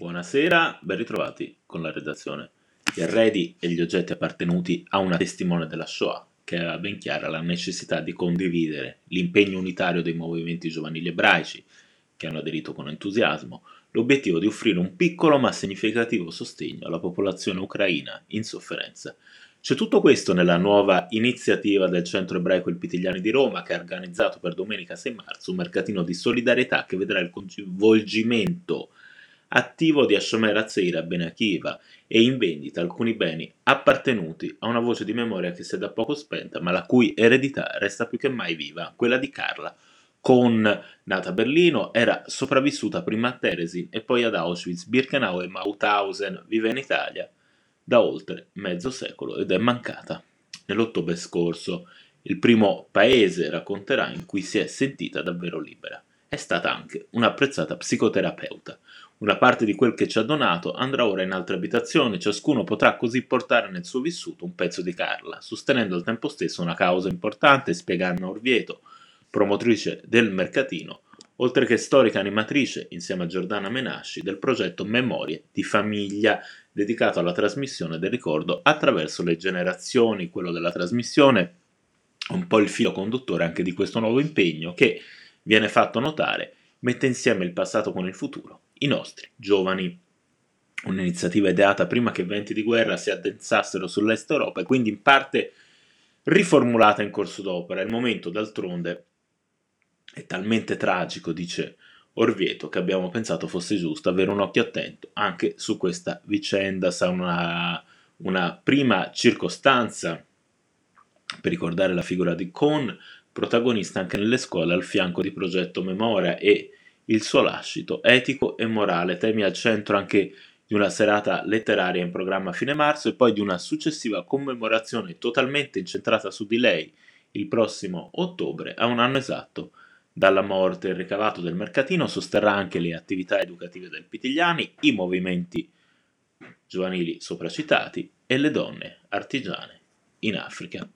Buonasera, ben ritrovati con la redazione. Gli arredi e gli oggetti appartenuti a una testimone della Shoah che aveva ben chiara la necessità di condividere l'impegno unitario dei movimenti giovanili ebraici che hanno aderito con entusiasmo, l'obiettivo di offrire un piccolo ma significativo sostegno alla popolazione ucraina in sofferenza. C'è tutto questo nella nuova iniziativa del Centro Ebraico Il Pitigliani di Roma che ha organizzato per domenica 6 marzo un mercatino di solidarietà che vedrà il coinvolgimento attivo di Ashomer Azeira Ben Akiva e in vendita alcuni beni appartenuti a una voce di memoria che si è da poco spenta ma la cui eredità resta più che mai viva, quella di Carla, con, nata a Berlino, era sopravvissuta prima a Teresin e poi ad Auschwitz, Birkenau e Mauthausen, vive in Italia da oltre mezzo secolo ed è mancata. Nell'ottobre scorso, il primo paese, racconterà, in cui si è sentita davvero libera. È stata anche un'apprezzata psicoterapeuta. Una parte di quel che ci ha donato andrà ora in altre abitazioni, ciascuno potrà così portare nel suo vissuto un pezzo di Carla, sostenendo al tempo stesso una causa importante, spiega Anna Orvieto, promotrice del mercatino, oltre che storica animatrice, insieme a Giordana Menasci, del progetto Memorie di famiglia, dedicato alla trasmissione del ricordo attraverso le generazioni, quello della trasmissione, un po' il filo conduttore anche di questo nuovo impegno che, viene fatto notare, mette insieme il passato con il futuro, i nostri giovani. Un'iniziativa ideata prima che venti di guerra si addensassero sull'est Europa e quindi in parte riformulata in corso d'opera. Il momento, d'altronde, è talmente tragico, dice Orvieto, che abbiamo pensato fosse giusto avere un occhio attento anche su questa vicenda. Sa una, una prima circostanza per ricordare la figura di Cohn, protagonista anche nelle scuole al fianco di Progetto Memoria e il suo lascito etico e morale, temi al centro anche di una serata letteraria in programma a fine marzo e poi di una successiva commemorazione totalmente incentrata su di lei il prossimo ottobre, a un anno esatto dalla morte. Il ricavato del mercatino sosterrà anche le attività educative del Pitigliani, i movimenti giovanili sopracitati e le donne artigiane in Africa.